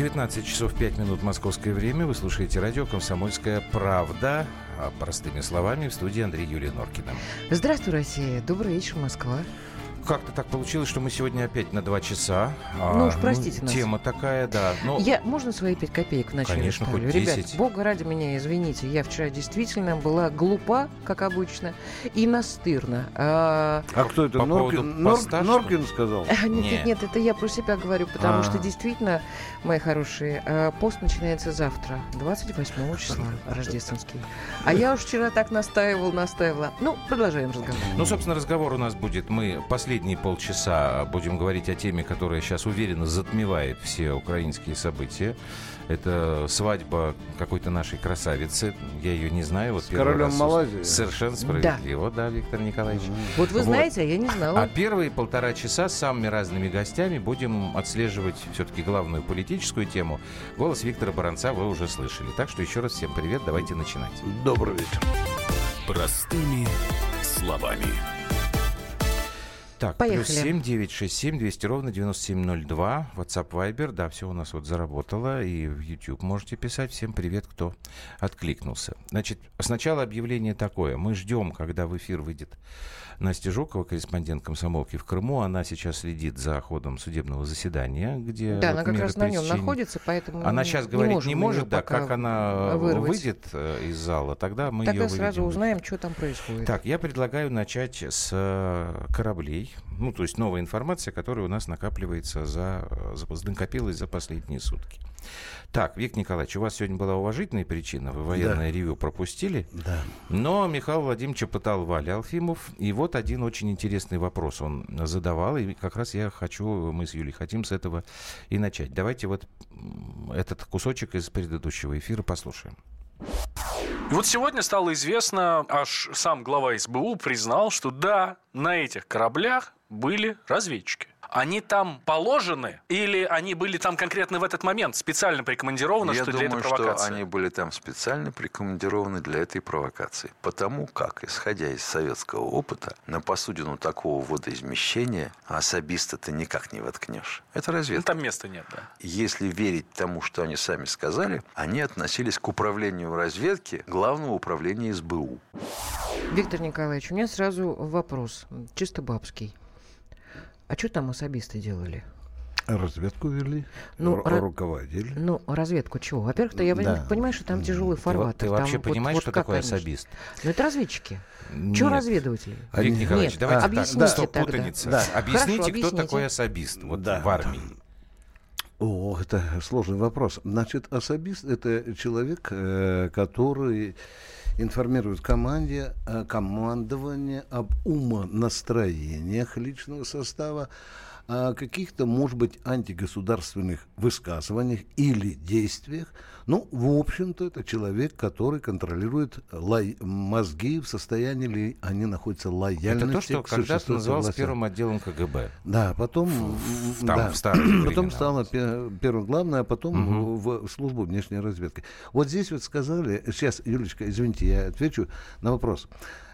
19 часов 5 минут московское время. Вы слушаете радио «Комсомольская правда». А простыми словами в студии Андрей Юлия Норкина. Здравствуй, Россия. Добрый вечер, Москва. Как-то так получилось, что мы сегодня опять на два часа. Ну уж простите нас. Тема такая, да. Но... Я, можно свои пять копеек вначале Конечно, ставлю? хоть Ребят, 10. бога ради меня, извините. Я вчера действительно была глупа, как обычно, и настырна. А, А кто это? По Норкин, поводу Нор- поста, что Норкин сказал? Нет, Не. нет, нет, это я про себя говорю, потому А. что действительно, мои хорошие, э, пост начинается завтра, 28 числа, рождественский. А я уж вчера так настаивал, настаивала. Ну, продолжаем разговор. Ну, собственно, разговор у нас будет. Мы последние полчаса будем говорить о теме, которая сейчас уверенно затмевает все украинские события. Это свадьба какой-то нашей красавицы. Я ее не знаю. Вот С королем раз Малайзии? Совершенно справедливо, да, Виктор Николаевич. Вот вы Вот. знаете, а я не знала. А первые полтора часа с самыми разными гостями будем отслеживать все-таки главную политическую тему. Голос Виктора Баранца вы уже слышали. Так что еще раз всем привет, давайте начинать. Добрый вечер. Простыми словами. Так, Поехали. плюс 7 967 200 ровно 9702. WhatsApp Viber. Да, все у нас вот заработало. И в YouTube можете писать. Всем привет, кто откликнулся. Значит, сначала объявление такое. Мы ждем, когда в эфир выйдет Настя Жукова, корреспондент комсомолки в Крыму. Она сейчас следит за ходом судебного заседания, где Да, вот она как раз на нем находится, поэтому Она сейчас не говорить не может, да, как она вырвать. выйдет э, из зала, тогда мы Тогда ее сразу выведем. узнаем, что там происходит. Так, я предлагаю начать с э, Ну, то есть новая информация, которая у нас накапливается за, э, за накопилась за последние сутки. Так, Виктор Николаевич, у вас сегодня была уважительная причина, вы военное ревю пропустили, Да. но Михаил Владимирович пытал Валя Алфимов, и вот один очень интересный вопрос он задавал, и как раз я хочу, мы с Юлей хотим с этого и начать. Давайте вот этот кусочек из предыдущего эфира послушаем. И вот сегодня стало известно, аж сам глава СБУ признал, что да, на этих кораблях были разведчики. Они там положены или они были там конкретно в этот момент, специально прикомандированы, Я что для думаю, этой провокации? что они были там специально прикомандированы для этой провокации. Потому как, исходя из советского опыта, на посудину такого водоизмещения особиста ты никак не воткнешь. Это Ну, разведка. там места нет, да. Если верить тому, что они сами сказали, они относились к управлению разведки Главного управления СБУ. Виктор Николаевич, у меня сразу вопрос, чисто бабский. А что там особисты делали? Разведку вели, Ну, ра- руководили. Ну, разведку чего? Во-первых-то я Да. понимаю, что там тяжелый Ты, фарватер. ты там вообще вот- понимаешь, вот что такое они- особист? Ну, это разведчики. Нет. Чего разведыватели? Виктор Николаевич, Нет, давайте объясните так, стоп, тогда. путаница. Да. Объясните, Хорошо, кто объясните. такой особист вот Да. в армии. О, это сложный вопрос. Значит, особист – это человек, э, который информирует команде, э, командование об умонастроениях личного состава, о каких-то, может быть, антигосударственных высказываниях или действиях. Ну, в общем-то, это человек, который контролирует лой- мозги, в состоянии ли они находятся Это лояльности то, что когда-то называлось первым отделом КГБ. Да, потом... в- там, да. в старые Потом стало первым главное, а потом в, в службу внешней разведки. Вот здесь вот сказали... Сейчас, Юлечка, извините, я отвечу на вопрос.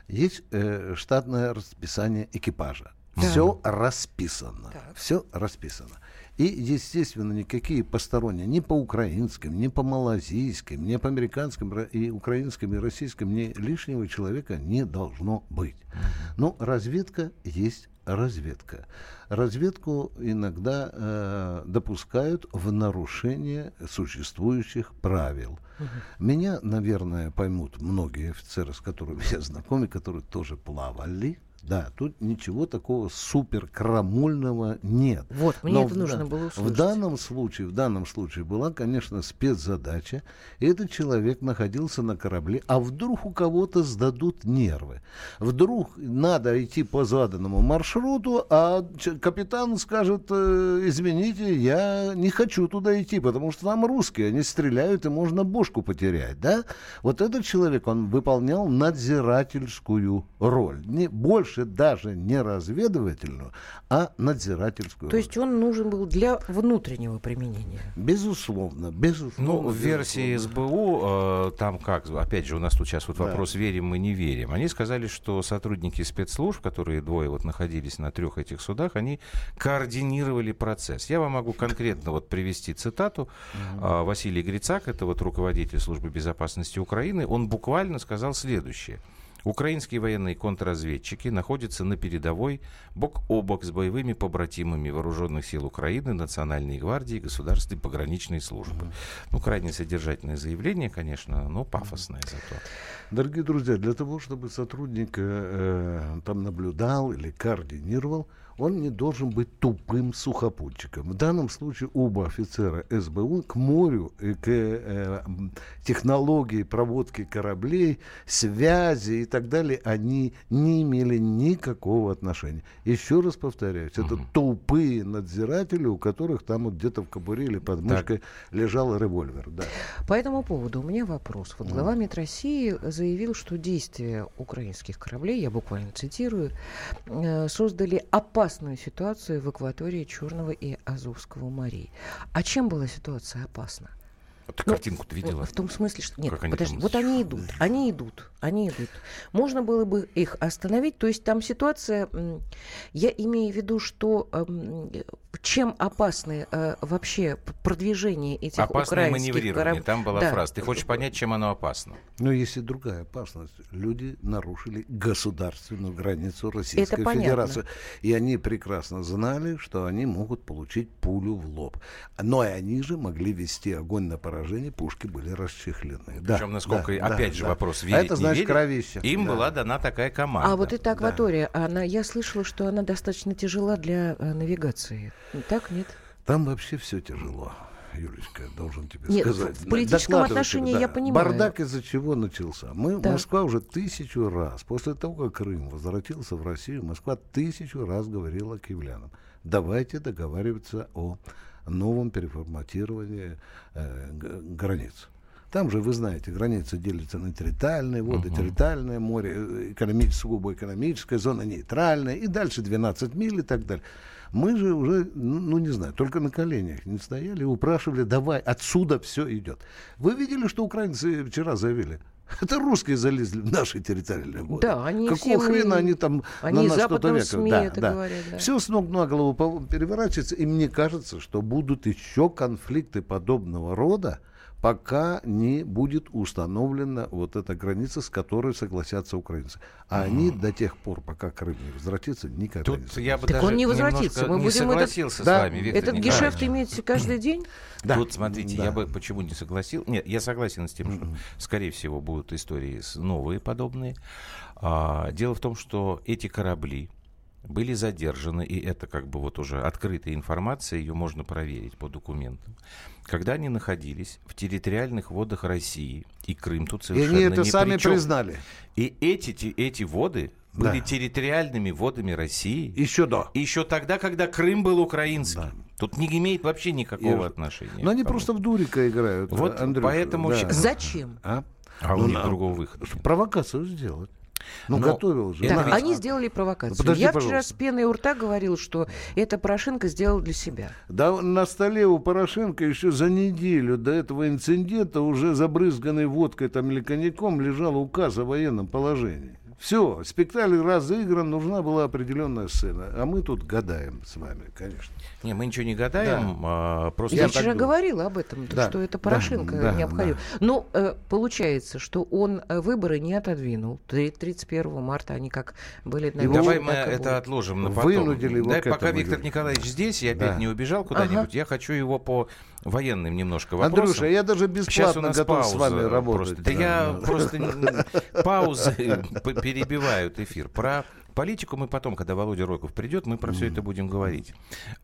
Есть э, штатное расписание экипажа. Да. Все расписано. Так. Все расписано. И, естественно, никакие посторонние, ни по украинским, ни по малазийским, ни по американским и украинским, и российским, ни лишнего человека не должно быть. Ну, разведка есть разведка. Разведку иногда э, допускают в нарушение существующих правил. Меня, наверное, поймут многие офицеры, с которыми я знаком, и которые тоже плавали. Да, тут ничего такого супер крамольного нет. Вот, мне Но это в нужно было В услышать. данном случае, в данном случае была, конечно, спецзадача. Этот человек находился на корабле, а вдруг у кого-то сдадут нервы. Вдруг надо идти по заданному маршруту, а капитан скажет, «Э, извините, я не хочу туда идти, потому что там русские, они стреляют, и можно бошку потерять, да? Вот этот человек, он выполнял надзирательскую роль. Не, больше больше даже не разведывательную, а надзирательскую. То роль. есть он нужен был для внутреннего применения. Безусловно, безусловно. Ну, в версии безусловно. СБУ, э, там как, опять же, у нас тут сейчас вот Да. вопрос, верим мы, не верим. Они сказали, что сотрудники спецслужб, которые двое вот находились на трех этих судах, они координировали процесс. Я вам могу конкретно вот привести цитату. А, Василий Грицак, это вот руководитель службы безопасности Украины, он буквально сказал следующее. Украинские военные контрразведчики находятся на передовой бок о бок с боевыми побратимами Вооруженных сил Украины, Национальной гвардии, Государственной пограничной службы. Ну, крайне содержательное заявление, конечно, но пафосное зато. Дорогие друзья, для того, чтобы сотрудник э, там наблюдал или координировал, он не должен быть тупым сухопутчиком. В данном случае оба офицера СБУ к морю и к э, м, технологии проводки кораблей, связи и так далее, они не имели никакого отношения. Еще раз повторяюсь, это тупые надзиратели, у которых там вот где-то в кобуре или под мышкой лежал револьвер. Да. По этому поводу у меня вопрос. Вот глава МИД России заявил, что действия украинских кораблей, я буквально цитирую, э, создали опасную ситуацию в акватории Черного и Азовского морей. А чем была ситуация опасна? Ты Ну, картинку ты видела? В том смысле, что... Нет, Как они подожди, там вот они идут, они идут, они идут. Можно было бы их остановить, то есть там ситуация... Я имею в виду, что эм, чем опасны э, вообще продвижение этих Опасное украинских маневрирование. кораб- Там была Да. фраза. Ты хочешь понять, чем оно опасно? Но есть и другая опасность. Люди нарушили государственную границу Российской понятно. Федерации. И они прекрасно знали, что они могут получить пулю в лоб. Но и они же могли вести огонь на поражение, пушки были расчехлены. Да, Причем, насколько, да, опять да, же, да. вопрос, А верить, это не значит верить, кровище. Им Да. была дана такая команда. А вот эта акватория, она, я слышала, что она достаточно тяжела для э, навигации. Так, нет? Там вообще все тяжело. Юлечка, должен тебе Нет, сказать. в политическом отношении тебе, я понимаю. Бардак из-за чего начался? Мы, Да. Москва уже тысячу раз, после того, как Крым возвратился в Россию, Москва тысячу раз говорила киевлянам, давайте договариваться о новом переформатировании э, границ. Там же, вы знаете, границы делятся на территориальные воды, территориальное море, э, экономи- сугубо экономическая зона, нейтральная, и дальше 12 миль и так далее. Мы же уже, ну, ну, не знаю, только на коленях не стояли, упрашивали, давай, отсюда все идет. Вы видели, что украинцы вчера заявили? Это русские залезли в наши территориальные воды. Да, они Какого всем хрена они там они на нас что-то? СМИ Да, да. говорят, да. Все с ног на голову переворачивается, и мне кажется, что будут еще конфликты подобного рода, пока не будет установлена вот эта граница, с которой согласятся украинцы. А они до тех пор, пока Крым не возвратится, никогда не Тут я бы согласятся. Так даже он не возвратится. Мы не будем этот- согласился Да. с вами, Виктор Этот Николаевич. гешефт имеется каждый день? Да. Тут, смотрите, Да. я бы почему не согласил. Нет, я согласен с тем, что, скорее всего, будут истории с- новые подобные. А, дело в том, что эти корабли были задержаны, и это как бы вот уже открытая информация, ее можно проверить по документам. Когда они находились в территориальных водах России, и Крым тут И совершенно они это ни сами при чем. признали. И эти, эти воды были Да. территориальными водами России. Еще до. Еще тогда, когда Крым был украинским. Да. Тут не имеет вообще никакого Я- отношения. Но они просто в дурика играют. Вот Андрюша, поэтому да. Зачем? А? А у Ну, них на- другого выхода. Провокацию сделать. Ну, Но готовил же. ведь- они сделали провокацию. Подожди, Я вчера пожалуйста. с пеной у рта говорил, что это Порошенко сделал для себя. Да на столе у Порошенко еще за неделю до этого инцидента, уже забрызганный водкой там или коньяком, лежал указ о военном положении. Все, спектакль разыгран, нужна была определенная сцена. А мы тут гадаем с вами, конечно. Не, мы ничего не гадаем, а, просто... Я, так вчера говорила об этом, Да, что это да, Порошенко да, необходимо. Но э, получается, что он э, выборы не отодвинул. Три- 31 марта они как были на Давай мы это отложим на потом. Вынудили его Дай, к пока этому, Виктор. Николаевич здесь, я опять Да. не убежал куда-нибудь, я хочу его по военным немножко вопросам. Андрюша, я даже Сейчас у бесплатно нас готов пауза с вами работать. Просто. Да, я просто н- паузы п- перебивают эфир. Про политику мы потом, когда Володя Ройков придет, мы про все это будем говорить.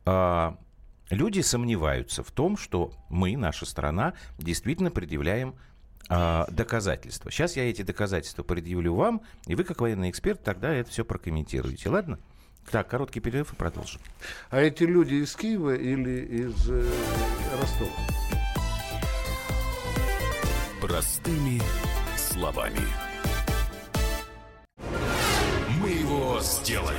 А, Люди сомневаются в том, что мы, наша страна, действительно предъявляем а, доказательства. Сейчас я эти доказательства предъявлю вам, и вы, как военный эксперт, тогда это все прокомментируете. Ладно? Так, короткий перерыв и продолжим. А эти люди из Киева или из э, Ростова? Простыми словами. Мы его сделали.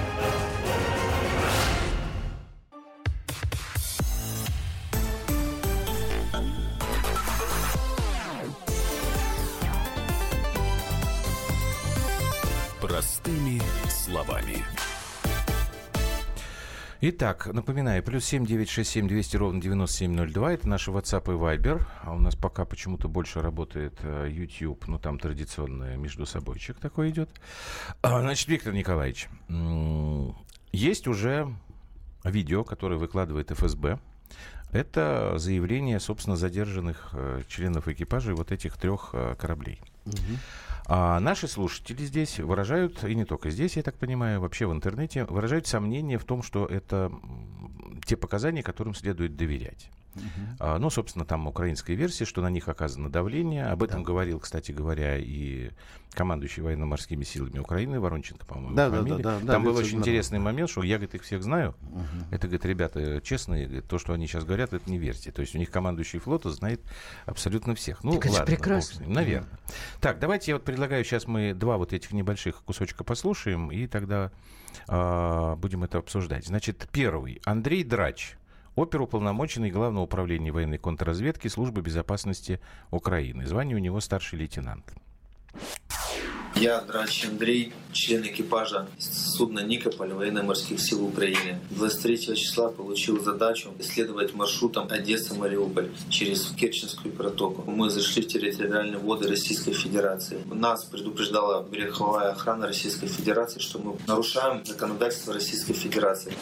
Итак, напоминаю, плюс 7 967 200 ровно 9702. Это наши WhatsApp и Viber. А у нас пока почему-то больше работает э, YouTube. Ну, там традиционный между собойчик такой идет. А, значит, Виктор Николаевич, есть уже видео, которое выкладывает ФСБ. Это заявление, собственно, задержанных э, членов экипажа вот этих трех э, кораблей. А наши слушатели здесь выражают, и не только здесь, я так понимаю, вообще в интернете, выражают сомнение в том, что это те показания, которым следует доверять. А, ну, собственно, там украинская версия, что на них оказано давление. Об этом говорил, кстати говоря, и командующий военно-морскими силами Украины, Воронченко, по-моему, Да, да, да, да, да, Там был очень интересный момент, что я, говорит, их всех знаю. Это, говорит, ребята честные, говорит, то, что они сейчас говорят, это не верьте. То есть у них командующий флота знает абсолютно всех. Ну, Так ладно, прекрасно. ним, наверное. Так, давайте я вот предлагаю, сейчас мы два вот этих небольших кусочка послушаем, и тогда а, будем это обсуждать. Значит, первый. Андрей Драч. Оперуполномоченный Главного управления военной контрразведки Службы безопасности Украины. Звание у него старший лейтенант. Я, Драч Андрей, член экипажа судна «Никополь» военно-морских сил Украины. 23 числа получил задачу исследовать маршрутом Одесса-Мариуполь через Керченскую протоку. Мы зашли в территориальные воды Российской Федерации. Нас предупреждала береговая охрана Российской Федерации, что мы нарушаем законодательство Российской Федерации.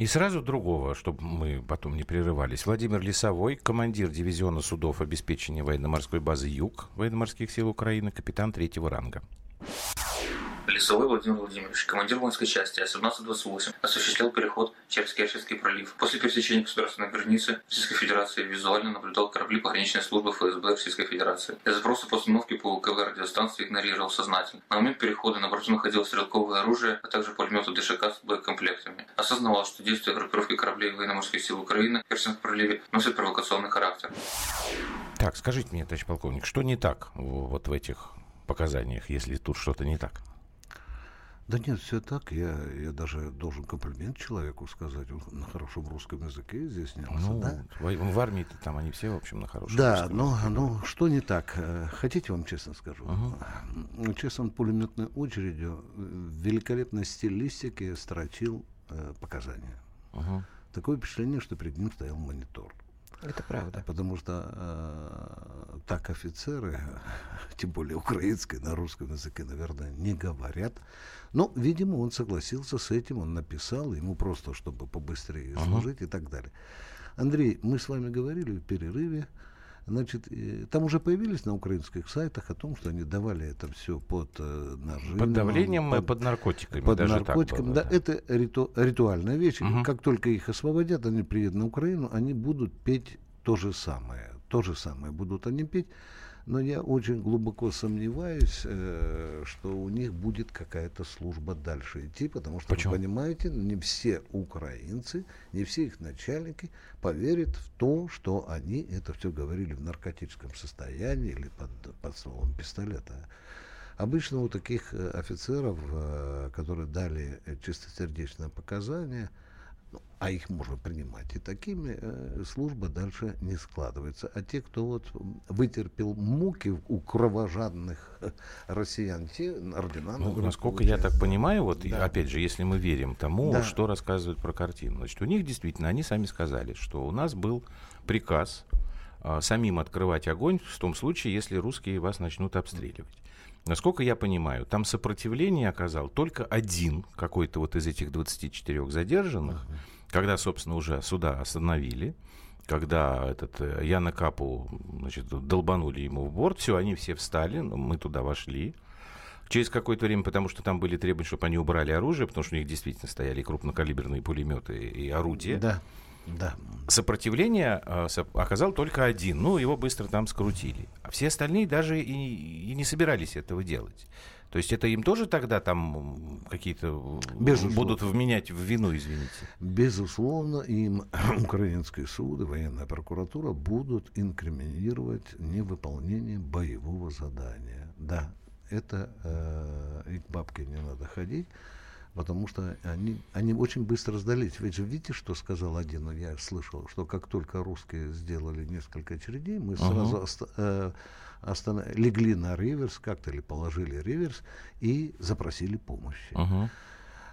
И сразу другого, чтобы мы потом не прерывались. Владимир Лисовой, командир дивизиона судов обеспечения военно-морской базы «Юг» военно-морских сил Украины, капитан третьего ранга. Лесовой Владимир Владимирович, командир воинской части А-1728, осуществлял переход через Керченский пролив. После пересечения государственной границы Российской Федерации визуально наблюдал корабли пограничной службы ФСБ Российской Федерации. Я запросы по установке по УКВ радиостанции игнорировал сознательно. На момент перехода на борту находилось стрелковое оружие, а также пулеметы ДШК с боекомплектами. Осознавал, что действия группировки кораблей военно-морских сил Украины в Керченском проливе носят провокационный характер. Так, скажите мне, товарищ полковник, что не так вот в этих показаниях, если тут что-то не так? Да нет, все так. Я, я даже должен комплимент человеку сказать. Он на хорошем русском языке здесь снялся. Ну, да? в, в армии-то там они все, в общем, на хорошем Да, но, языке. ну что не так? Э, Хотите, вам честно скажу? М, Честно, пулеметной очередью э, в великолепной стилистике строчил э, показания. Мгм. Такое впечатление, что перед ним стоял монитор. Это правда. Потому что э, так офицеры, тем более украинской, на русском языке, наверное, не говорят. Но, видимо, он согласился с этим, он написал, ему просто, чтобы побыстрее служить и так далее. Андрей, мы с вами говорили в перерыве, значит, там уже появились на украинских сайтах о том, что они давали это все под э, нажимом. Под давлением, э, под наркотиками. Под даже наркотиками. было, да, это риту- ритуальная вещь. Мгм. Как только их освободят, они приедут на Украину, они будут петь то же самое. То же самое будут они петь. Но я очень глубоко сомневаюсь, э, что у них будет какая-то служба дальше идти, потому что, Почему? вы понимаете, не все украинцы, не все их начальники поверят в то, что они это все говорили в наркотическом состоянии или под, под словом пистолета. Обычно у таких э, офицеров, э, которые дали э, чистосердечное показание, ну, а их можно принимать и такими, э, служба дальше не складывается. А те, кто вот вытерпел муки у кровожадных э, россиян, те ордена Ну, насколько я так понимаю, вот Да. опять же, если мы верим тому, Да. что рассказывают про картину, значит, у них действительно, они сами сказали, что у нас был приказ а, самим открывать огонь в том случае, если русские вас начнут обстреливать. Насколько я понимаю, там сопротивление оказал только один какой-то вот из этих 24 задержанных, когда, собственно, уже суда остановили, когда этот э, Яна Капу, значит, долбанули ему в борт, все, они все встали, ну, мы туда вошли. Через какое-то время, потому что там были требования, чтобы они убрали оружие, потому что у них действительно стояли крупнокалиберные пулеметы и орудия. Да, да. Сопротивление э, оказал только один, ну, его быстро там скрутили. А все остальные даже и, и не собирались этого делать. То есть это им тоже тогда там какие-то Безусловно. будут вменять в вину, извините? Безусловно, им украинские суды, военная прокуратура будут инкриминировать невыполнение боевого задания. Да, это э, и к бабке не надо ходить, потому что они, они очень быстро сдались. Ведь же видите, что сказал один, ну, я слышал, что как только русские сделали несколько очередей, мы Ага. сразу оста- э, остана- легли на реверс, как-то или положили реверс и запросили помощи. Мгм.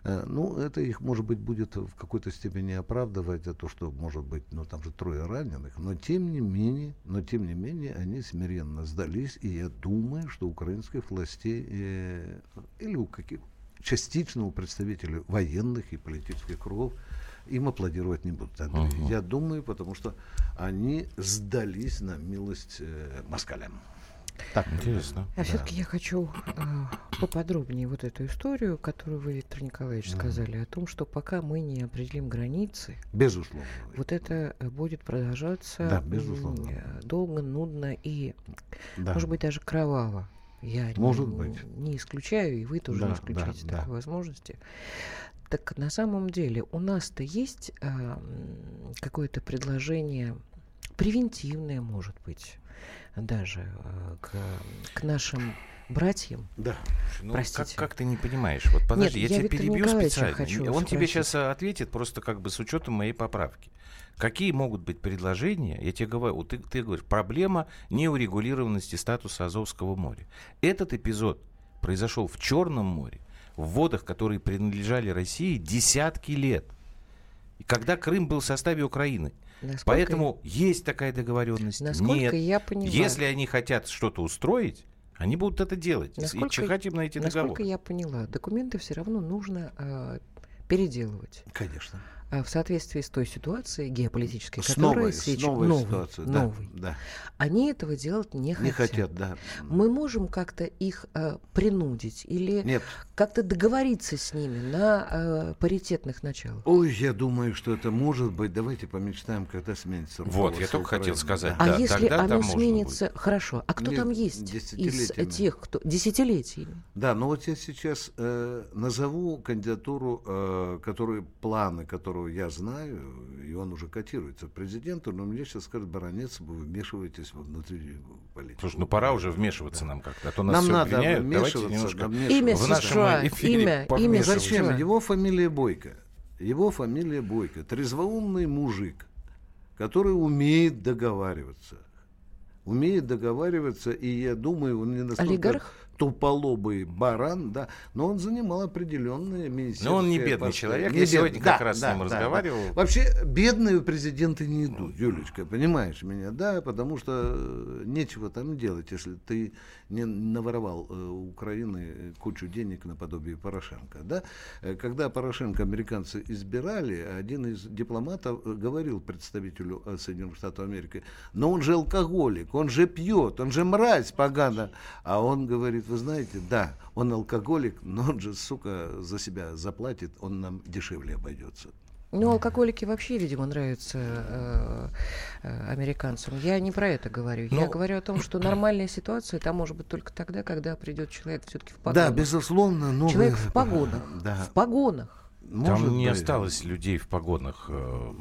Э, Ну, это их, может быть, будет в какой-то степени оправдывать за то, что, может быть, ну, там же трое раненых, но тем не менее, но тем не менее, они смиренно сдались, и я думаю, что украинских властей э, или у каких частично у представителей военных и политических кругов им аплодировать не будут. Андрей. Мгм. Я думаю, потому что они сдались на милость э, москалям. Так, Интересно. А все-таки я хочу э, поподробнее вот эту историю, которую вы, Виктор Николаевич, сказали, о том, что пока мы не определим границы, безусловно. вот это э, будет продолжаться Да, безусловно. долго, нудно и, Да. может быть, даже кроваво. Я Может не, быть. не исключаю, и вы тоже Да, не да, исключаете да. такой возможности. Так на самом деле у нас-то есть м, какое-то предложение превентивное, может быть, даже э, к, к нашим братьям. Да. Ну, Простите. Как, как ты не понимаешь? Вот подожди, Нет, я, я тебя перебью специально. хочу Он тебе спросить. сейчас ответит просто как бы с учетом моей поправки. Какие могут быть предложения? Я тебе говорю, вот ты, ты говоришь, проблема неурегулированности статуса Азовского моря. Этот эпизод произошел в Черном море, в водах, которые принадлежали России десятки лет. И когда Крым был в составе Украины. Насколько Поэтому есть такая договоренность. Насколько Нет. я поняла, Если они хотят что-то устроить, они будут это делать. И- Насколько- и чихать им на эти насколько договоры. я поняла, документы все равно нужно а, переделывать Конечно. А, в соответствии с той ситуацией геополитической, С которая новой, с сейчас новой новой, ситуацией, да, новой. да. Они этого делать не, Не хотят, да. Мы можем как-то их а, принудить или Нет. как-то договориться с ними на а, паритетных началах. Ой, я думаю, что это может быть. Давайте помечтаем, когда сменится Вот, я только хотел Украины. сказать, А Да, если тогда оно сменится, хорошо. А кто Нет, там есть из десятилетиями. тех, кто десятилетиями? Да, но вот я сейчас э, назову кандидатуру, э, который, планы которого я знаю, и он уже котируется президенту, но мне сейчас скажет, баронец, вы вмешиваетесь во внутреннюю политику. Слушай, ну пора уже вмешиваться нам как-то, а то нас Нам всё надо обвиняют. Давайте вмешиваться. немножко нам вмешиваться. Имя в нашем США, эфире имя, имя. Зачем? Его фамилия Бойко. Его фамилия Бойко. Трезвоумный мужик, который умеет договариваться. Умеет договариваться, и я думаю, он не настолько Олигарх? Туполобый баран, да, но он занимал определенные министерские Но он не бедный посты. человек. Не Я бед- сегодня да, как раз с да, ним да, разговаривал. да. Вообще, бедные президенты не идут, Юлечка, понимаешь меня, да, потому что э, нечего там делать, если ты не наворовал э, у Украины кучу денег наподобие Порошенко, да. Э, Когда Порошенко американцы избирали, один из дипломатов говорил представителю Соединенных Штатов Америки, но он же алкоголик, он же пьет, он же мразь погано, а он говорит, вы знаете, да, он алкоголик, но он же, сука, за себя заплатит, он нам дешевле обойдется. Ну, алкоголики вообще, видимо, нравятся э, э, американцам. Я не про это говорю. Я Ну, говорю о том, что нормальная ситуация там может быть только тогда, когда придет человек все-таки в Да, погонах. безусловно, но Человек в погонах. Да. В погонах. Может Там не быть. осталось людей в погонах, э,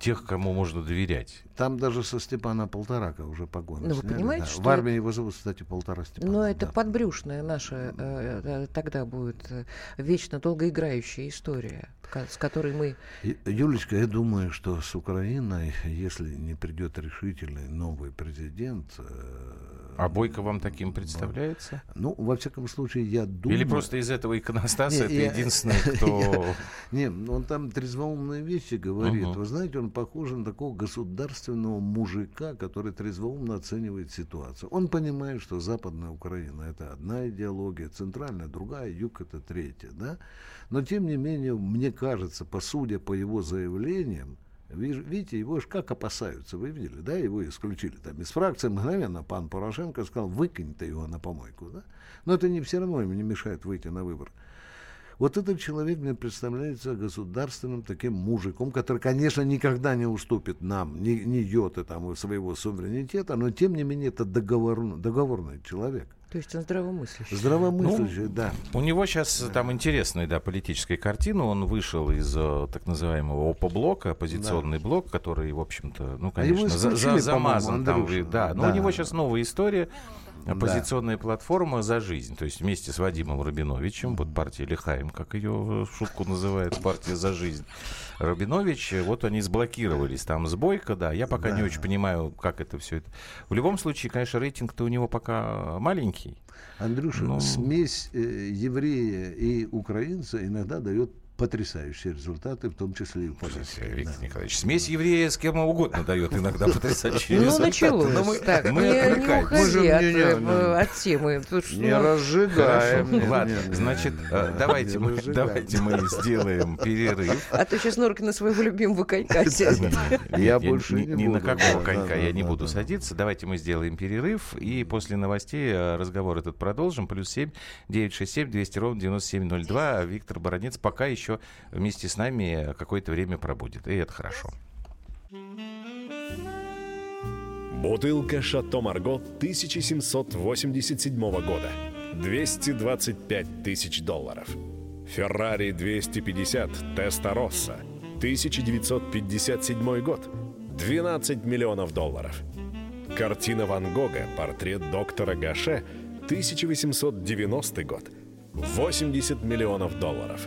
тех, кому можно доверять. Там даже со Степана Полторака уже погоны Ну, вы сняли, понимаете, да. что В армии его зовут, кстати, Полтора Степана. Но это да. подбрюшная наша э, э, тогда будет э, вечно долгоиграющая история, с которой мы... Юлечка, я думаю, что с Украиной, если не придет решительный новый президент... э, А Бойко вам таким представляется? Ну, во всяком случае, я думаю... Или просто из этого иконостаса это единственный, кто... Не, ну, он там трезвоумные вещи говорит. Вы знаете, он похож на такого государственного мужика, который трезвоумно оценивает ситуацию. Он понимает, что Западная Украина это одна идеология, центральная другая, юг это третья, да. Но тем не менее, мне кажется, по судя по его заявлениям, Видите, его ж как опасаются, вы видели, да, его исключили там из фракции, мгновенно пан Порошенко сказал, выкинь ты его на помойку, да, но это не все равно ему не мешает выйти на выборы. Вот этот человек мне представляется государственным таким мужиком, который, конечно, никогда не уступит нам, ни, ни йоты там своего суверенитета, но тем не менее это договорный, договорный человек. То есть он здравомыслящий. Здравомыслящий, да. У него сейчас там интересная, да, политическая картина. Он вышел из э, так называемого ОПО-блока, оппозиционный блок, который, в общем-то, ну, А конечно, за- исключили, за- замазан там. Андрюша. Да, но Да. у него сейчас новая история. Оппозиционная платформа «За жизнь». То есть вместе с Вадимом Рабиновичем, вот партия Лихаем, как ее в шутку называют, партия «За жизнь». Рабинович, э, вот они сблокировались там с Бойко, да. Я пока не Да. очень понимаю, как это все это. В любом случае, конечно, рейтинг-то у него пока маленький. Андрюша, Ну. смесь э, еврея и украинца иногда дает потрясающие результаты, в том числе и в политике. Виктор Да. Николаевич, смесь еврея с кем угодно дает иногда потрясающие Ну, результаты. началось. Но мы- так, мы не, не уходи от, не- не- э, от темы. что, Не ну, разжигаем. Ладно, не, не, значит, не, э, не, давайте не мы, давайте мы сделаем перерыв. А то сейчас Норкина своего любимого конька сядет. Я больше не ни на какого конька я не буду садиться. Давайте мы сделаем перерыв и после новостей э, разговор этот продолжим. Плюс семь девять шесть семь двести ровно девяносто семь ноль два. Виктор Баранец пока еще вместе с нами какое-то время пробудет, и это хорошо. Бутылка «Шато Марго» 1787 года. 225 тысяч долларов. «Феррари 250 Теста Росса» 1957 год. 12 миллионов долларов. Картина Ван Гога «Портрет доктора Гаше» 1890 год. 80 миллионов долларов.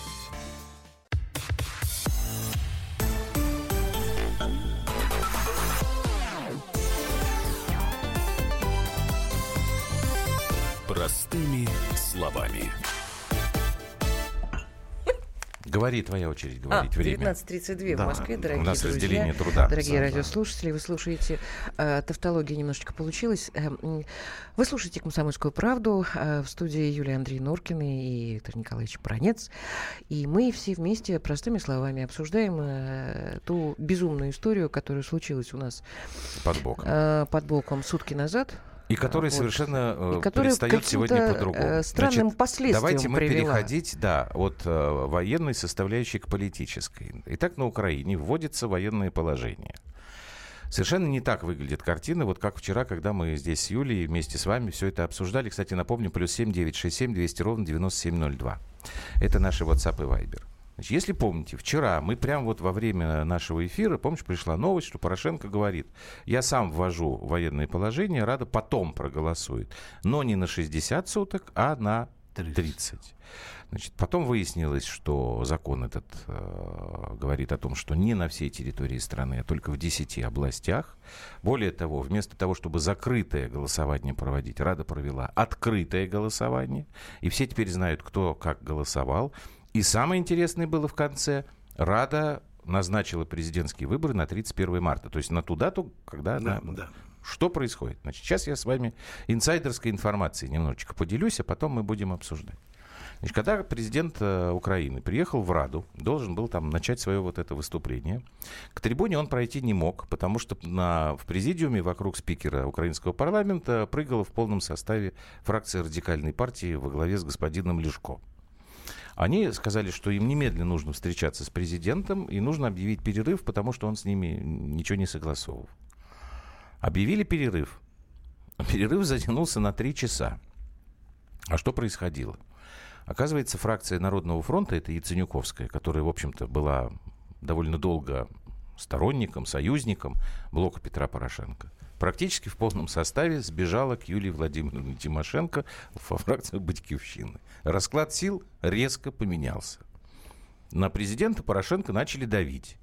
Говори, твоя очередь А, говорить время. 19.32 Да, в Москве, у дорогие нас друзья. разделение труда. Дорогие Да, да. радиослушатели, вы слушаете, э, тавтология немножечко получилась. Э, вы слушаете «Комсомольскую правду» э, в студии Юлия Андрей Норкина и Виктор Николаевич Пронец. И мы все вместе простыми словами обсуждаем э, ту безумную историю, которая случилась у нас Под боком. э, под боком сутки назад. И который вот. совершенно э, И которая предстает к сегодня по-другому. э, странным Значит, последствиям Давайте мы привела. переходить, да, от э, военной составляющей к политической. Итак, на Украине вводится военное положение. Совершенно не так выглядит картина, вот как вчера, когда мы здесь с Юлей вместе с вами все это обсуждали. Кстати, напомню, плюс 7 967 200 ровно 9702. Это наши WhatsApp и Viber. Значит, если помните, вчера мы прямо вот во время нашего эфира, помнишь, пришла новость, что Порошенко говорит, я сам ввожу военное положение, Рада потом проголосует, но не на 60 суток, а на 30. Значит, потом выяснилось, что закон этот э, говорит о том, что не на всей территории страны, а только в 10 областях. Более того, вместо того, чтобы закрытое голосование проводить, Рада провела открытое голосование. И все теперь знают, кто как голосовал. И самое интересное было в конце. Рада назначила президентские выборы на 31 марта. То есть на ту дату, когда Да, она... да. Что происходит? Значит, сейчас я с вами инсайдерской информацией немножечко поделюсь, а потом мы будем обсуждать. Значит, когда президент э, Украины приехал в Раду, должен был там начать свое вот это выступление, к трибуне он пройти не мог, потому что на, в президиуме вокруг спикера украинского парламента прыгала в полном составе фракция радикальной партии во главе с господином Лешко. Они сказали, что им немедленно нужно встречаться с президентом и нужно объявить перерыв, потому что он с ними ничего не согласовывал. Объявили перерыв. Перерыв затянулся на три часа. А что происходило? Оказывается, фракция Народного фронта, это Яценюковская, которая, в общем-то, была довольно долго сторонником, союзником блока Петра Порошенко, практически в полном составе сбежала к Юлии Владимировне Тимошенко во фракцию Батькивщины. Расклад сил резко поменялся. На президента Порошенко начали давить.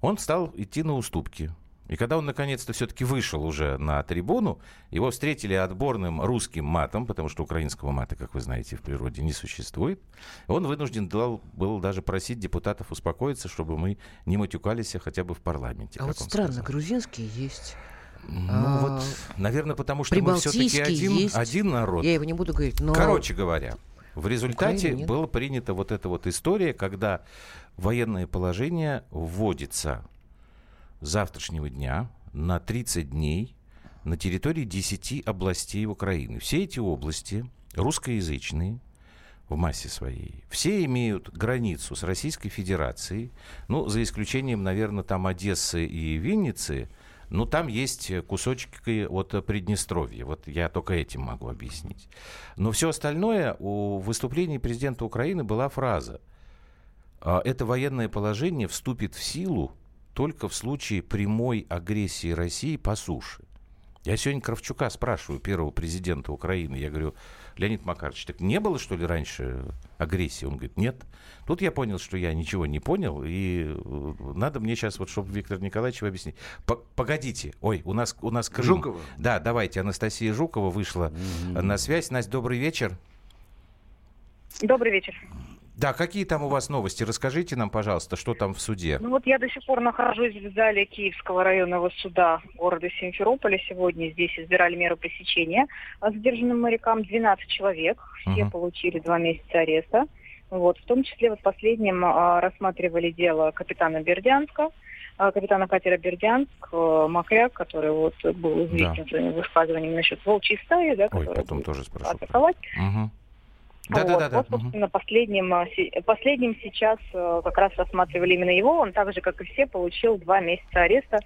Он стал идти на уступки. И когда он наконец-то все-таки вышел уже на трибуну, его встретили отборным русским матом, потому что украинского мата, как вы знаете, в природе не существует. Он вынужден дал- был даже просить депутатов успокоиться, чтобы мы не матюкались а хотя бы в парламенте. А вот странно, сказал. грузинские есть. Ну А, вот, наверное, потому что мы все-таки один, есть. один народ. Я его не буду говорить, но... Короче говоря, в результате Украины нет. была принята вот эта вот история, когда военное положение вводится завтрашнего дня на 30 дней на территории 10 областей Украины. Все эти области русскоязычные, в массе своей. Все имеют границу с Российской Федерацией, ну, за исключением, наверное, там Одессы и Винницы, но там есть кусочки от Приднестровья. Вот я только этим могу объяснить. Но все остальное у выступления президента Украины была фраза. «А Это военное положение вступит в силу только в случае прямой агрессии России по суше. Я сегодня Кравчука спрашиваю, первого президента Украины, я говорю, Леонид Макарович, так не было, что ли, раньше агрессии? Он говорит, нет. Тут я понял, что я ничего не понял, и э, надо мне сейчас, вот, чтобы Виктор Николаевич объяснить. Погодите, ой, у нас, у нас Крым. Жукова? Да, давайте, Анастасия Жукова вышла mm-hmm. на связь. Настя, добрый вечер. Добрый вечер. Да, какие там у вас новости? Расскажите нам, пожалуйста, что там в суде. Ну вот я до сих пор нахожусь в зале Киевского районного суда города Симферополя. Сегодня здесь избирали меру пресечения задержанным морякам 12 человек. Все угу. получили два месяца ареста. Вот, в том числе вот последним а, рассматривали дело капитана Бердянска, а, капитана катера Бердянск, а, Макряк, который вот был известен да. своими высказываниями насчет волчьей стаи, да, Ой, потом тоже спрошу. атаковать. Угу. Да, вот. да, да, вот, собственно, последним, а, последним сейчас э, как раз рассматривали именно его. Он так же, как и все, получил два месяца ареста.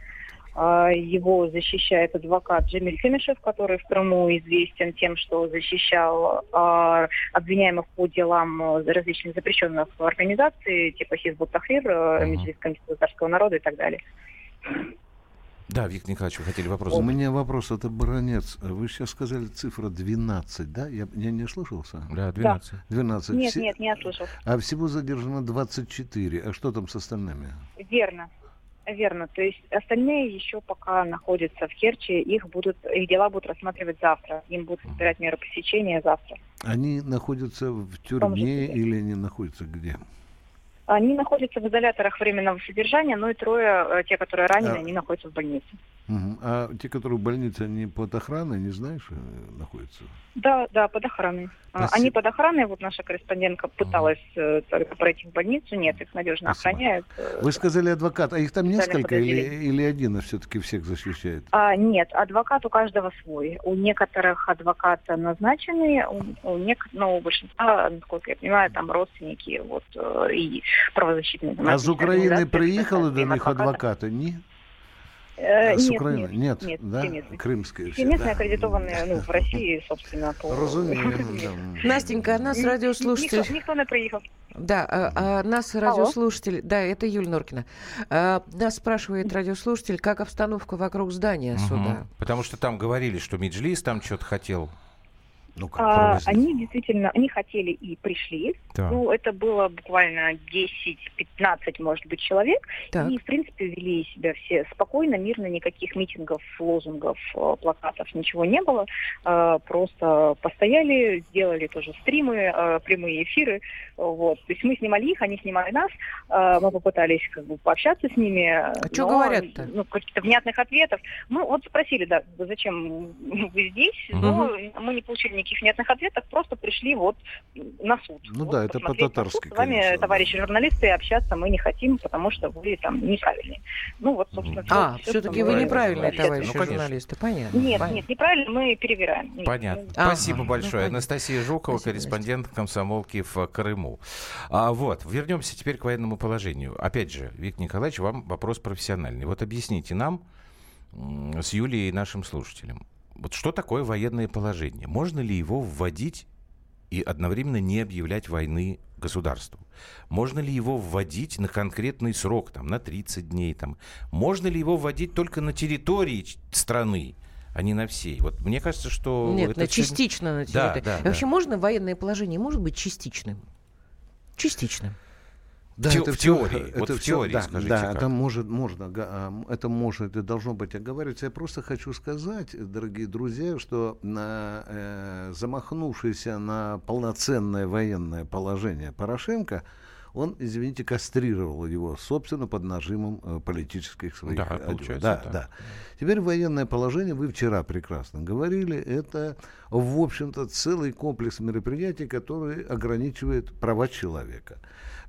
А, его защищает адвокат Джемиль Фемишев, который в Крыму известен тем, что защищал а, обвиняемых по делам э, различных запрещенных организаций, типа Хизбут Тахрир, uh-huh. Меджлис Комитета народа и так далее. Да, Виктор Николаевич, вы хотели вопрос? У меня вопрос, это Баранец. Вы сейчас сказали цифра 12, да? Я, я не слышался? Да, 12. Да. 12. Нет, Все... нет, не ослышал. А всего задержано 24. А что там с остальными? Верно. Верно. То есть остальные еще пока находятся в Керчи, их будут, их дела будут рассматривать завтра. Им будут собирать меры посещения завтра. Они находятся в тюрьме или они находятся где? Они находятся в изоляторах временного содержания, ну и трое, э, те, которые ранены, а... они находятся в больнице. Угу. А те, которые в больнице, они под охраной, не знаешь, э, находятся? Да, да, под охраной. А, Спасибо. Они под охраной, вот наша корреспондентка пыталась ага. только пройти в больницу, нет, их надежно Спасибо. охраняют. Вы сказали адвокат, а их там несколько или, или один а все-таки всех защищает? А, нет, адвокат у каждого свой. У некоторых адвокат назначенный, у, у, нек... ну, у большинства, насколько я понимаю, там родственники вот, и правозащитные. А с Украины приехал до них адвоката, нет? Э, с нет, Украины? Нет, нет, да? Все местные. Крымские все. местные да. аккредитованные ну, в России, собственно, по... Разумеем, да. Настенька, а нас радиослушатель... Никто, никто не приехал. Да, а, а нас радиослушатель... Алло. Да, это Юль Норкина. А, нас спрашивает радиослушатель, как обстановка вокруг здания угу. суда. Потому что там говорили, что Меджлис там что-то хотел ну, как а, они действительно, они хотели и пришли. Да. Ну, это было буквально 10-15, может быть, человек. Так. И, в принципе, вели себя все спокойно, мирно, никаких митингов, лозунгов, э, плакатов, ничего не было. А, просто постояли, сделали тоже стримы, а, прямые эфиры. Вот. То есть мы снимали их, они снимали нас. А, мы попытались как бы пообщаться с ними. А что говорят-то? Ну, каких-то внятных ответов. Мы вот спросили, да, зачем вы здесь, угу. но мы не получили никаких внятных ответов, просто пришли вот на суд. Ну вот, да, это по-татарски. С вами, конечно, товарищи журналисты, общаться мы не хотим, потому что вы там неправильные. Ну вот, собственно, А, все, все-таки вы неправильные, товарищи ну, журналисты, понятно. Нет, понятно. нет, неправильно, мы перевираем. Нет. Понятно. Ага. Спасибо большое. Ну, Анастасия Жукова, Спасибо, корреспондент комсомолки в Крыму. А, вот, вернемся теперь к военному положению. Опять же, Виктор Николаевич, вам вопрос профессиональный. Вот объясните нам с Юлией и нашим слушателям, вот что такое военное положение? Можно ли его вводить и одновременно не объявлять войны государству? Можно ли его вводить на конкретный срок, там, на 30 дней? Там? Можно ли его вводить только на территории страны? а не на всей. Вот мне кажется, что... Нет, это на частично на территории. Да, да, Вообще да. можно военное положение может быть частичным? Частичным. Да, Те, это в теории. Это вот в теории, да, скажите. Да, как. это может, можно, а, это может и должно быть оговариваться. Я просто хочу сказать, дорогие друзья, что на, э, замахнувшийся на полноценное военное положение Порошенко, он, извините, кастрировал его, собственно, под нажимом э, политических своих да, получается, да, да. Теперь военное положение, вы вчера прекрасно говорили, это, в общем-то, целый комплекс мероприятий, который ограничивает права человека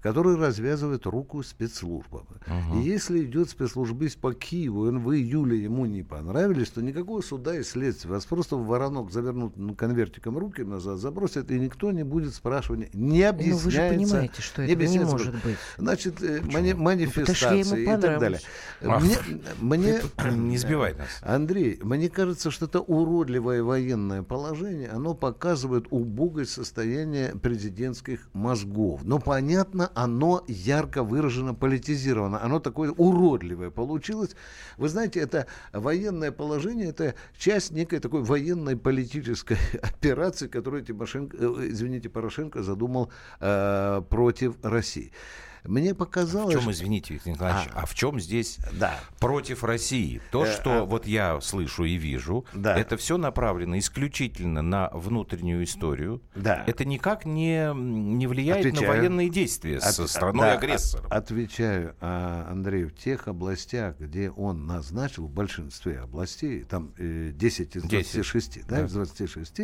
который развязывает руку спецслужбам. Угу. И если идет спецслужбист по Киеву, и в июле ему не понравились, то никакого суда и следствия. Вас просто в воронок завернут ну, конвертиком руки назад, забросят, и никто не будет спрашивать, не объясняется. Ну, вы же понимаете, что это не, не может быть. Значит, э, мани- манифестации ну, и так далее. Ах, мне, мне, не сбивай нас. Андрей, мне кажется, что это уродливое военное положение, оно показывает убогость состояния президентских мозгов. Но понятно, оно ярко выражено политизировано. Оно такое уродливое получилось. Вы знаете, это военное положение, это часть некой такой военной политической операции, которую Тимошенко, э, извините, Порошенко задумал э, против России. Мне показалось... В чем, извините, Виктор Николаевич, а, а в чем здесь да. против России? То, э, что а... вот я слышу и вижу, да. это все направлено исключительно на внутреннюю историю. Да. Это никак не, не влияет Отвечаю. на военные действия От, со страной-агрессором. Да, отвечаю, а, Андрей, в тех областях, где он назначил, в большинстве областей, там 10 э, из 26, 10. Да, да. из 26,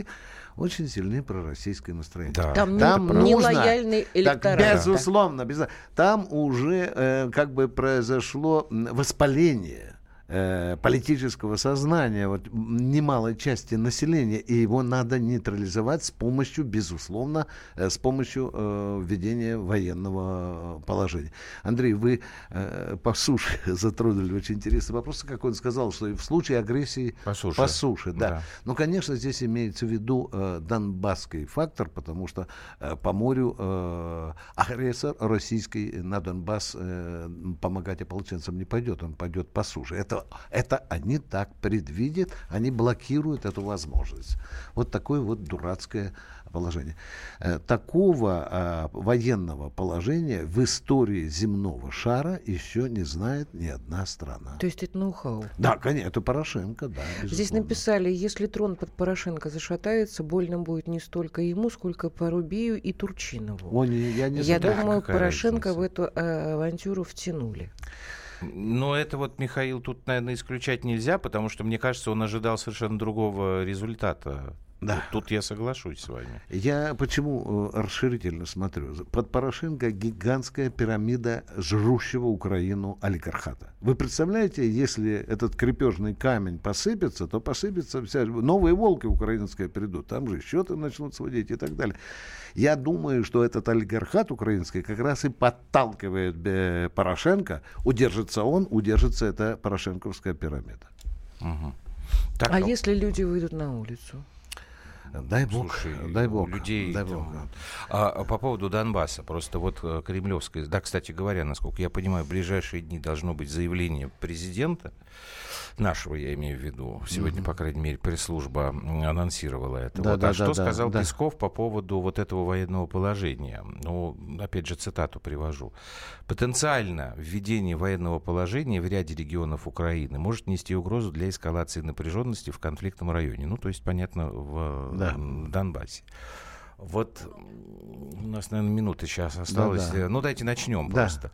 очень сильны пророссийское настроение. Да. Там, там нужно, нелояльный электорат. Так, безусловно, безусловно. Там уже э, как бы произошло воспаление политического сознания вот, немалой части населения, и его надо нейтрализовать с помощью, безусловно, э, с помощью э, введения военного положения. Андрей, вы э, по суше затронули очень интересный вопрос, как он сказал, что в случае агрессии по суше, по суше да. да. Ну, конечно, здесь имеется в виду э, донбасский фактор, потому что э, по морю э, агрессор российский на Донбасс э, помогать ополченцам не пойдет, он пойдет по суше. Это это, это они так предвидят, они блокируют эту возможность. Вот такое вот дурацкое положение. Э, такого а, военного положения в истории земного шара еще не знает ни одна страна. То есть это ноу-хау? Да, конечно, это Порошенко, да. Безусловно. Здесь написали, если трон под Порошенко зашатается, больно будет не столько ему, сколько Порубию и Турчинову. О, не, я не я думаю, Порошенко разница? в эту э, авантюру втянули. Но это вот, Михаил, тут, наверное, исключать нельзя, потому что, мне кажется, он ожидал совершенно другого результата. Да. Тут, тут я соглашусь с вами. Я почему э, расширительно смотрю? Под Порошенко гигантская пирамида жрущего Украину олигархата. Вы представляете, если этот крепежный камень посыпется, то посыпется вся... Новые волки украинские придут, там же счеты начнут сводить и так далее. Я думаю, что этот олигархат украинский как раз и подталкивает э, Порошенко. Удержится он, удержится эта порошенковская пирамида. Угу. Так, а ну... если люди выйдут на улицу? Дай бог, Слушай, дай бог, людей. Дай бог. А, а, по поводу Донбасса, просто вот э, кремлевская, да, кстати говоря, насколько я понимаю, в ближайшие дни должно быть заявление президента нашего, я имею в виду. Сегодня, mm-hmm. по крайней мере, пресс-служба анонсировала это. Да, вот. да, а да, что да, сказал да. Песков по поводу вот этого военного положения? Ну, опять же, цитату привожу. Потенциально введение военного положения в ряде регионов Украины может нести угрозу для эскалации напряженности в конфликтном районе. Ну, то есть, понятно, в да. Донбассе. Вот у нас, наверное, минуты сейчас осталось. Да, да. Ну, давайте начнем да. просто.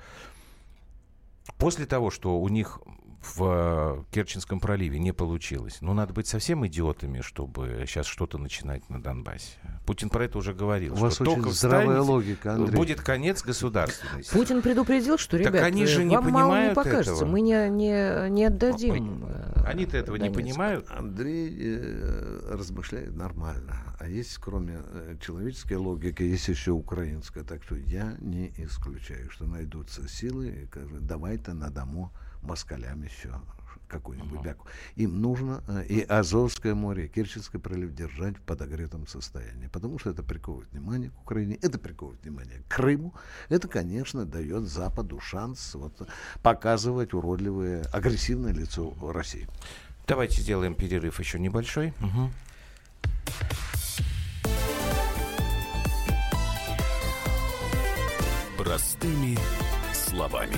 После того, что у них в э, Керченском проливе не получилось. Ну, надо быть совсем идиотами, чтобы сейчас что-то начинать на Донбассе. Путин про это уже говорил. У вас очень только здравая логика, Андрей. Будет конец государственности. Путин предупредил, что, ребята, так они же не вам мало не покажется, этого. мы не, не, не отдадим. Э, Они-то этого Донецк. не понимают. Андрей э, размышляет нормально. А есть, кроме человеческой логики, есть еще украинская. Так что я не исключаю, что найдутся силы и скажут, давай-то на дому москалям еще какую-нибудь uh-huh. бяку. Им нужно э, и Азовское море, и Керченский пролив держать в подогретом состоянии, потому что это приковывает внимание к Украине, это приковывает внимание к Крыму, это, конечно, дает Западу шанс вот, показывать уродливое, агрессивное лицо России. Давайте сделаем перерыв еще небольшой. Угу. Простыми словами.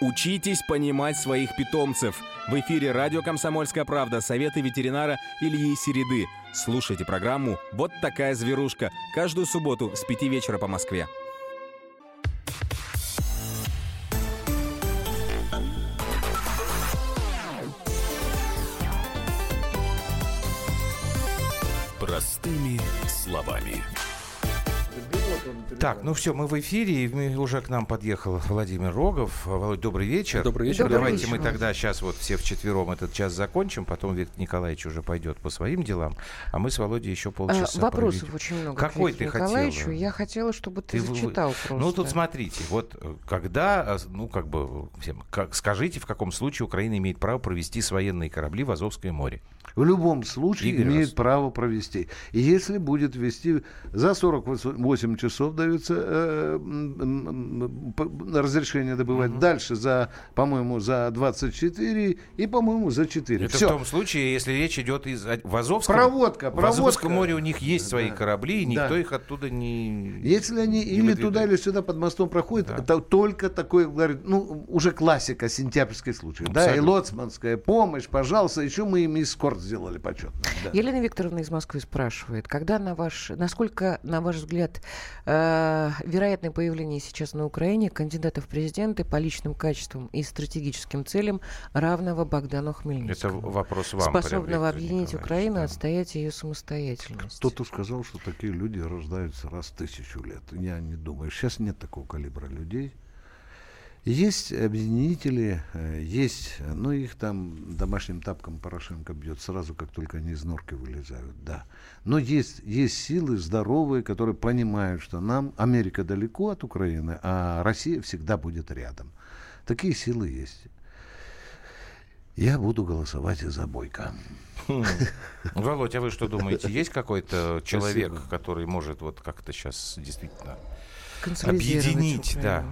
Учитесь понимать своих питомцев. В эфире радио «Комсомольская правда» советы ветеринара Ильи Середы. Слушайте программу «Вот такая зверушка» каждую субботу с 5 вечера по Москве. Простыми словами. Так, ну все, мы в эфире, и уже к нам подъехал Владимир Рогов. Володь, добрый вечер. Добрый вечер. Добрый Давайте вечер. мы тогда сейчас вот все вчетвером этот час закончим, потом Виктор Николаевич уже пойдет по своим делам, а мы с Володей еще полчаса а, Вопросов проведем. очень много. Какой ты Николаевичу. хотела? Я хотела, чтобы ты, Ты вы- зачитал просто. Ну, тут смотрите, вот э, когда, э, ну, как бы, всем, как, скажите, в каком случае Украина имеет право провести с военные корабли в Азовское море? В любом случае Игорь имеет Рас. право провести. И если будет вести за 48 часов дается э, разрешение добывать. Дальше за, по-моему, за 24 и, по-моему, за 4. Это Все. в том случае, если речь идет из в Азовском, Проводка, в Азовском проводка. море у них есть свои Да. корабли, и никто Да. их оттуда не... Если они не или выдвигает. туда, или сюда под мостом проходят, Да. это только такой, говорит, ну, уже классика, сентябрьский случай. Да, и лоцманская помощь, пожалуйста, еще мы им эскорт сделали почетно. Да. Елена Викторовна из Москвы спрашивает, когда на ваш, насколько, на ваш взгляд, э, вероятное появление сейчас на Украине кандидата в президенты по личным качествам и стратегическим целям равного Богдану Это Хмельницкому? вопрос вам. прям, способного Виктор объединить Николаевич, Украину, да. отстоять ее самостоятельность. Кто-то сказал, что такие люди рождаются раз в тысячу лет. Я не думаю. Сейчас нет такого калибра людей. Есть объединители, э, есть, ну их там домашним тапком Порошенко бьет сразу, как только они из норки вылезают, да. Но есть, есть силы здоровые, которые понимают, что нам Америка далеко от Украины, а Россия всегда будет рядом. Такие силы есть. Я буду голосовать за Бойко. Хм. Володь, а вы что думаете? Есть какой-то человек, Спасибо. который может вот как-то сейчас действительно объединить, да,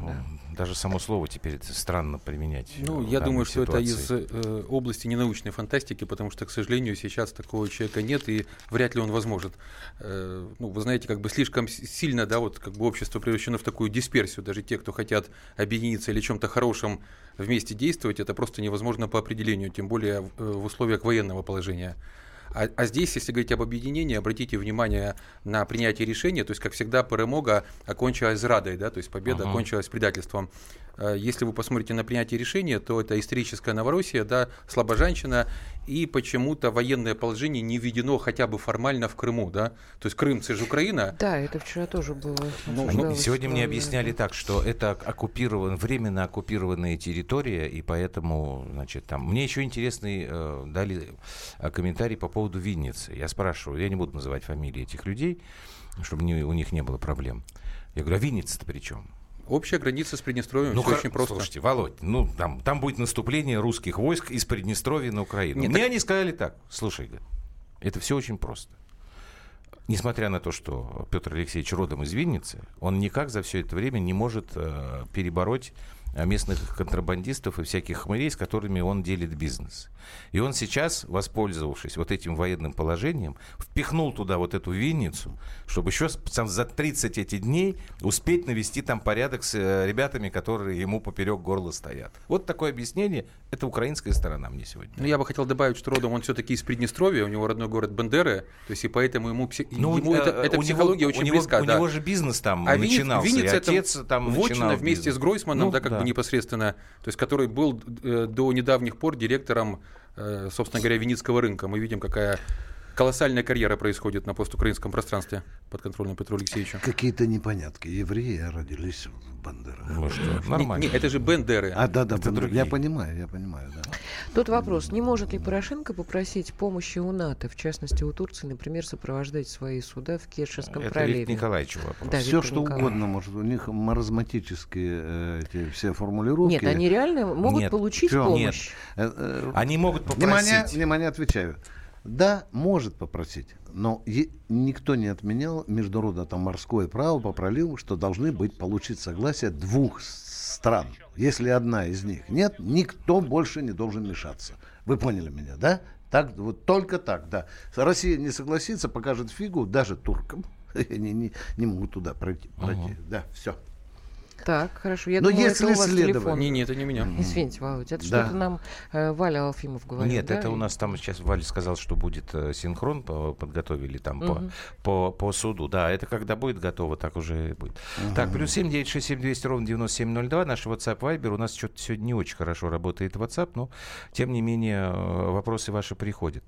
даже само слово теперь это странно применять. Ну, в я думаю, что это из э, области ненаучной фантастики, потому что, к сожалению, сейчас такого человека нет, и вряд ли он возможен. Э, ну, вы знаете, как бы слишком сильно, да, вот как бы общество превращено в такую дисперсию. Даже те, кто хотят объединиться или чем-то хорошем вместе действовать, это просто невозможно по определению, тем более в, э, в условиях военного положения. А, а здесь, если говорить об объединении, обратите внимание на принятие решения, то есть, как всегда, перемога окончилась зрадой, да, то есть победа Ага. окончилась предательством. Э, Если вы посмотрите на принятие решения, то это историческая Новороссия, да, слабожанщина, и почему-то военное положение не введено хотя бы формально в Крыму, да, то есть Крым, это же Украина, Да, это вчера тоже было. Ну, обсуждалось, сегодня мне объясняли так, что это оккупирован, временно оккупированная территория, и поэтому, значит, там... Мне еще интересный э, дали э, комментарий по поводу Винницы. Я спрашиваю, я не буду называть фамилии этих людей, чтобы не- у них не было проблем. Я говорю, а Винница-то при чем? Общая граница с Приднестровьем, Ну, всё хор- очень просто. слушайте, Володь, ну, там, там будет наступление русских войск из Приднестровья на Украину. Нет, Мне так- они сказали так, слушай, это все очень просто. Несмотря на то, что Петр Алексеевич родом из Винницы, он никак за все это время не может э, перебороть местных контрабандистов и всяких хмырей, с которыми он делит бизнес. И он сейчас, воспользовавшись вот этим военным положением, впихнул туда вот эту Винницу, чтобы еще за 30 эти дней успеть навести там порядок с э, ребятами, которые ему поперек горла стоят. Вот такое объяснение. Это украинская сторона мне сегодня. Ну, я бы хотел добавить, что родом он все-таки из Приднестровья, у него родной город Бандеры, то есть и поэтому ему, пси- ему э, это, эта у психология него, очень у него, близка. У да. него же бизнес там А Винниц- начинался, это отец там начинал вместе бизнес. с Гройсманом, Ну, да, как бы непосредственно, то есть который был э, до недавних пор директором, э, собственно говоря, Винницкого рынка. Мы видим, какая колоссальная карьера происходит на постукраинском пространстве под контролем Петра Алексеевича. Какие-то непонятки. Евреи родились в Бандерах. Ну что, Не, нормально. не, это же Бендеры. А, да, да, Это Бандеры. другие. я понимаю, я понимаю, да. Тут вопрос, не может ли Порошенко попросить помощи у НАТО, в частности у Турции, например, сопровождать свои суда в Керченском Это проливе? Виктор Николаевич вопрос. Да, все Виктор что Николаевич. угодно может. У них маразматические э, эти все формулировки. Нет, они реально могут Нет. получить Всё. помощь. Э, Они могут попросить. Внимание, внимание, отвечаю. Да, может попросить, но никто не отменял международное там морское право по проливу, что должны быть получить согласие двух стран. Если одна из них нет, никто больше не должен мешаться. Вы поняли меня, да? Так, вот только так, да. Россия не согласится, покажет фигу даже туркам. они не, не могут туда пройти. пройти. Угу. Да, все. Так, хорошо. Я Но думала, если это у вас следовать... телефон. Не, не, это не меня. Извините, Володя, это да. что-то нам э, Валя Алфимов говорит. Нет, да? это у нас там сейчас Валя сказал, что будет э, синхрон, по, подготовили там угу. по, по, по суду. Да, это когда будет готово, так уже будет. Угу. Так, плюс 7 9 6 7 200 ровно 9702, наш WhatsApp Viber. У нас что-то сегодня не очень хорошо работает WhatsApp, но тем не менее э, вопросы ваши приходят.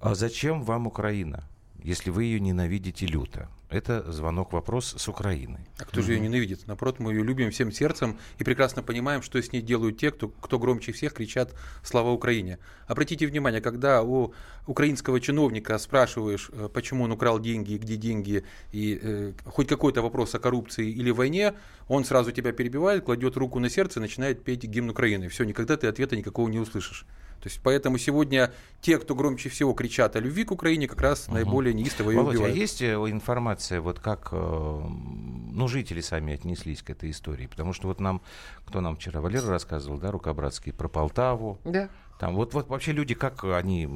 А зачем вам Украина? Если вы ее ненавидите люто? Это звонок-вопрос с Украины. А кто же ее ненавидит? Напротив, мы ее любим всем сердцем и прекрасно понимаем, что с ней делают те, кто, кто громче всех кричат «Слава Украине!». Обратите внимание, когда у украинского чиновника спрашиваешь, э, почему он украл деньги, где деньги, и э, хоть какой-то вопрос о коррупции или войне, он сразу тебя перебивает, кладет руку на сердце и начинает петь гимн Украины. Все, никогда ты ответа никакого не услышишь. То есть поэтому сегодня те, кто громче всего кричат о любви к Украине, как раз угу. наиболее неистово ее Володя, убивают. а есть э, информация, вот как э, ну, жители сами отнеслись к этой истории? Потому что вот нам, кто нам вчера, Валера рассказывал, да, Рукобратский, про Полтаву. Да. Там вот, вот вообще люди, как они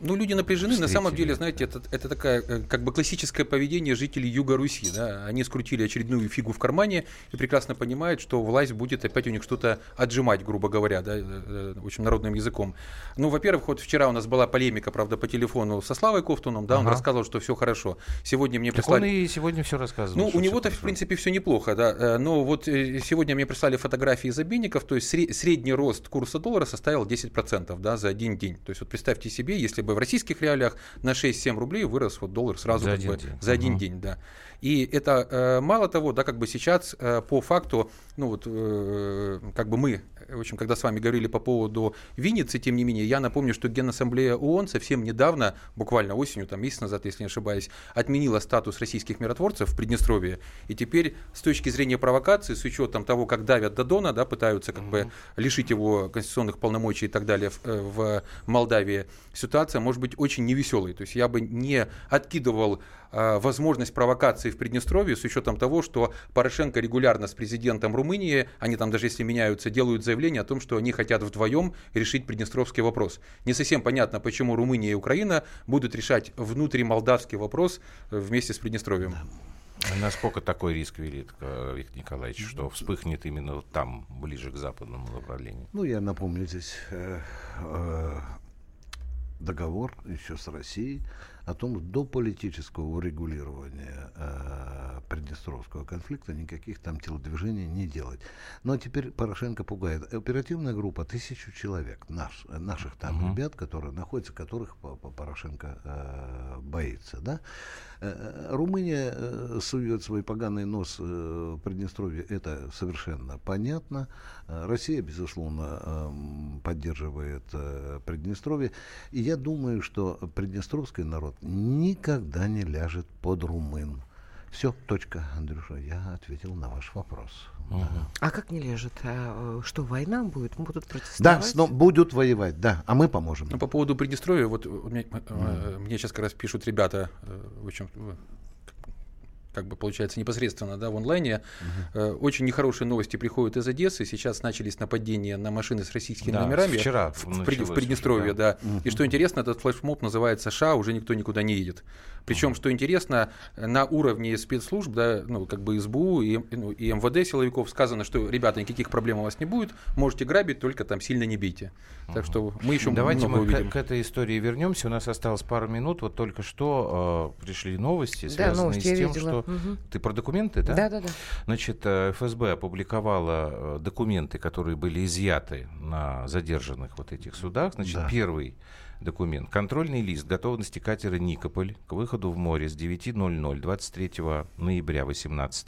ну, люди напряжены. На самом деле, знаете, это, это такая э, как бы классическое поведение жителей Юга Руси. Да? Они скрутили очередную фигу в кармане и прекрасно понимают, что власть будет опять у них что-то отжимать, грубо говоря, да, э, э, очень народным языком. Ну, во-первых, вот вчера у нас была полемика, правда, по телефону со Славой Кофтуном, да, ага. он рассказывал, что все хорошо. Сегодня мне прислали... Так он и сегодня все рассказывал. Ну, у него-то, в принципе, все неплохо, да. Но вот сегодня мне прислали фотографии из обменников, то есть средний рост курса доллара составил 10%, да, за один день. То есть вот представьте себе, если бы бы в российских реалиях на 6-7 рублей вырос вот доллар сразу за один, бы, день. За один угу. день, да. И это э, мало того, да, как бы сейчас э, по факту, ну вот, э, как бы мы, в общем, когда с вами говорили по поводу Винницы, тем не менее, я напомню, что Генассамблея ООН совсем недавно, буквально осенью, там месяц назад, если не ошибаюсь, отменила статус российских миротворцев в Приднестровье. И теперь с точки зрения провокации, с учетом того, как давят Дадона, да, пытаются как бы лишить его конституционных полномочий и так далее в, э, в Молдавии, ситуация может быть очень невеселой. То есть я бы не откидывал возможность провокации в Приднестровье с учетом того, что Порошенко регулярно с президентом Румынии, они там даже если меняются, делают заявление о том, что они хотят вдвоем решить приднестровский вопрос. Не совсем понятно, почему Румыния и Украина будут решать внутримолдавский вопрос э, вместе с Приднестровьем. А насколько такой риск велик, э, Виктор Николаевич, что вспыхнет именно там, ближе к западному направлению? Ну, я напомню здесь э, э, договор еще с Россией о том, до политического урегулирования э, Приднестровского конфликта никаких там телодвижений не делать. Но теперь Порошенко пугает. Оперативная группа, тысячу человек, наш, наших там угу. ребят, которые находятся, которых Порошенко э, боится. Да? Э, Румыния э, сует свой поганый нос э, в Приднестровье, это совершенно понятно. Россия, безусловно, поддерживает Приднестровье. И я думаю, что приднестровский народ никогда не ляжет под румын. Все, точка, Андрюша, я ответил на ваш вопрос. Угу. Да. А как не лежит? А, что, война будет? Будут протестовать? Да, но будут воевать, да, а мы поможем. Ну, по поводу Приднестровья, вот мне, mm. мне сейчас как раз пишут ребята, в общем, как бы получается непосредственно да, в онлайне. Угу. Э, очень нехорошие новости приходят из Одессы. Сейчас начались нападения на машины с российскими да, номерами. Вчера в, в, в Приднестровье, да. да. Угу. И что интересно, этот флешмоб называется США, уже никто никуда не едет. Причем, что интересно, на уровне спецслужб, да, ну, как бы СБУ и, ну, и МВД силовиков сказано, что, ребята, никаких проблем у вас не будет, можете грабить, только там сильно не бейте. Так что мы еще Давайте много мы увидим. К, к этой истории вернемся. У нас осталось пару минут. Вот только что э, пришли новости, связанные да, новости с тем, что... Угу. Ты про документы, да? Да, да, да. Значит, э, ФСБ опубликовала э, документы, которые были изъяты на задержанных вот этих судах. Значит, да. первый документ. Контрольный лист готовности катера «Никополь» к выходу в море с 9.00 23 ноября 18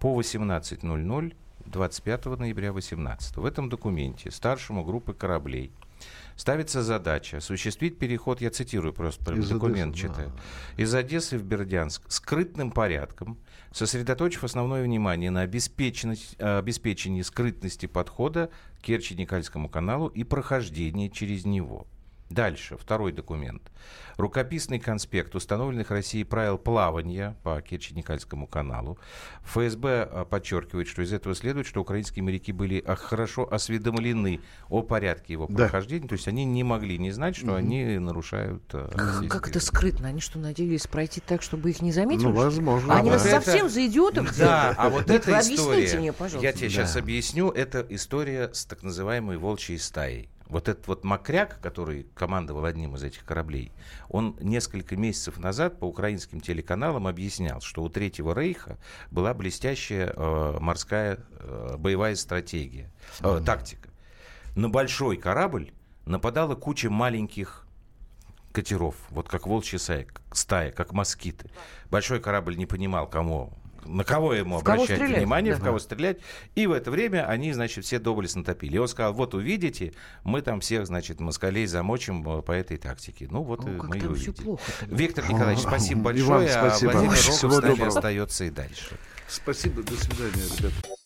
по 18.00 25 ноября 18. В этом документе старшему группы кораблей ставится задача осуществить переход, я цитирую просто из документ Одессы, читаю, да. из Одессы в Бердянск скрытным порядком, сосредоточив основное внимание на обеспеченность, обеспечении скрытности подхода к Керчи-Никольскому каналу и прохождении через него. Дальше, второй документ. Рукописный конспект установленных Россией правил плавания по Керчи-Никольскому каналу. ФСБ а, подчеркивает, что из этого следует, что украинские моряки были а, хорошо осведомлены о порядке его прохождения. Да. То есть они не могли не знать, что они нарушают... А, как это скрытно? Они что, надеялись пройти так, чтобы их не заметили? Ну, возможно. Они нас совсем за идиотов Да, а вот эта история... Мне, я тебе сейчас объясню. Это история с так называемой волчьей стаей. Вот этот вот Макряк, который командовал одним из этих кораблей, он несколько месяцев назад по украинским телеканалам объяснял, что у Третьего Рейха была блестящая э, морская э, боевая стратегия, э, тактика. На большой корабль нападала куча маленьких катеров, вот как волчья стая, стая как москиты. Большой корабль не понимал, кому на кого ему в обращать кого внимание, да. в кого стрелять. И в это время они, значит, все доблестно топили. И он сказал, вот увидите, мы там всех, значит, москалей замочим э, по этой тактике. Ну вот О, мы и увидели. Виктор Николаевич, спасибо большое. Вам спасибо. А Владимир Рогов с нами остается и дальше. Спасибо, до свидания, ребята.